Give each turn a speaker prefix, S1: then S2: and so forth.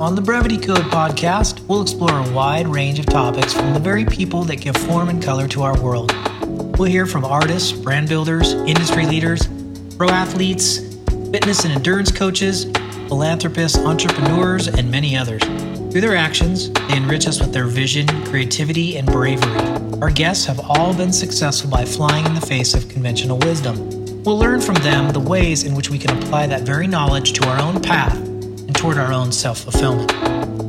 S1: On the Brevity Code podcast, we'll explore a wide range of topics from the very people that give form and color to our world. We'll hear from artists, brand builders, industry leaders, pro athletes, fitness and endurance coaches, philanthropists, entrepreneurs, and many others. Through their actions, they enrich us with their vision, creativity, and bravery. Our guests have all been successful by flying in the face of conventional wisdom. We'll learn from them the ways in which we can apply that very knowledge to our own path toward our own self fulfillment.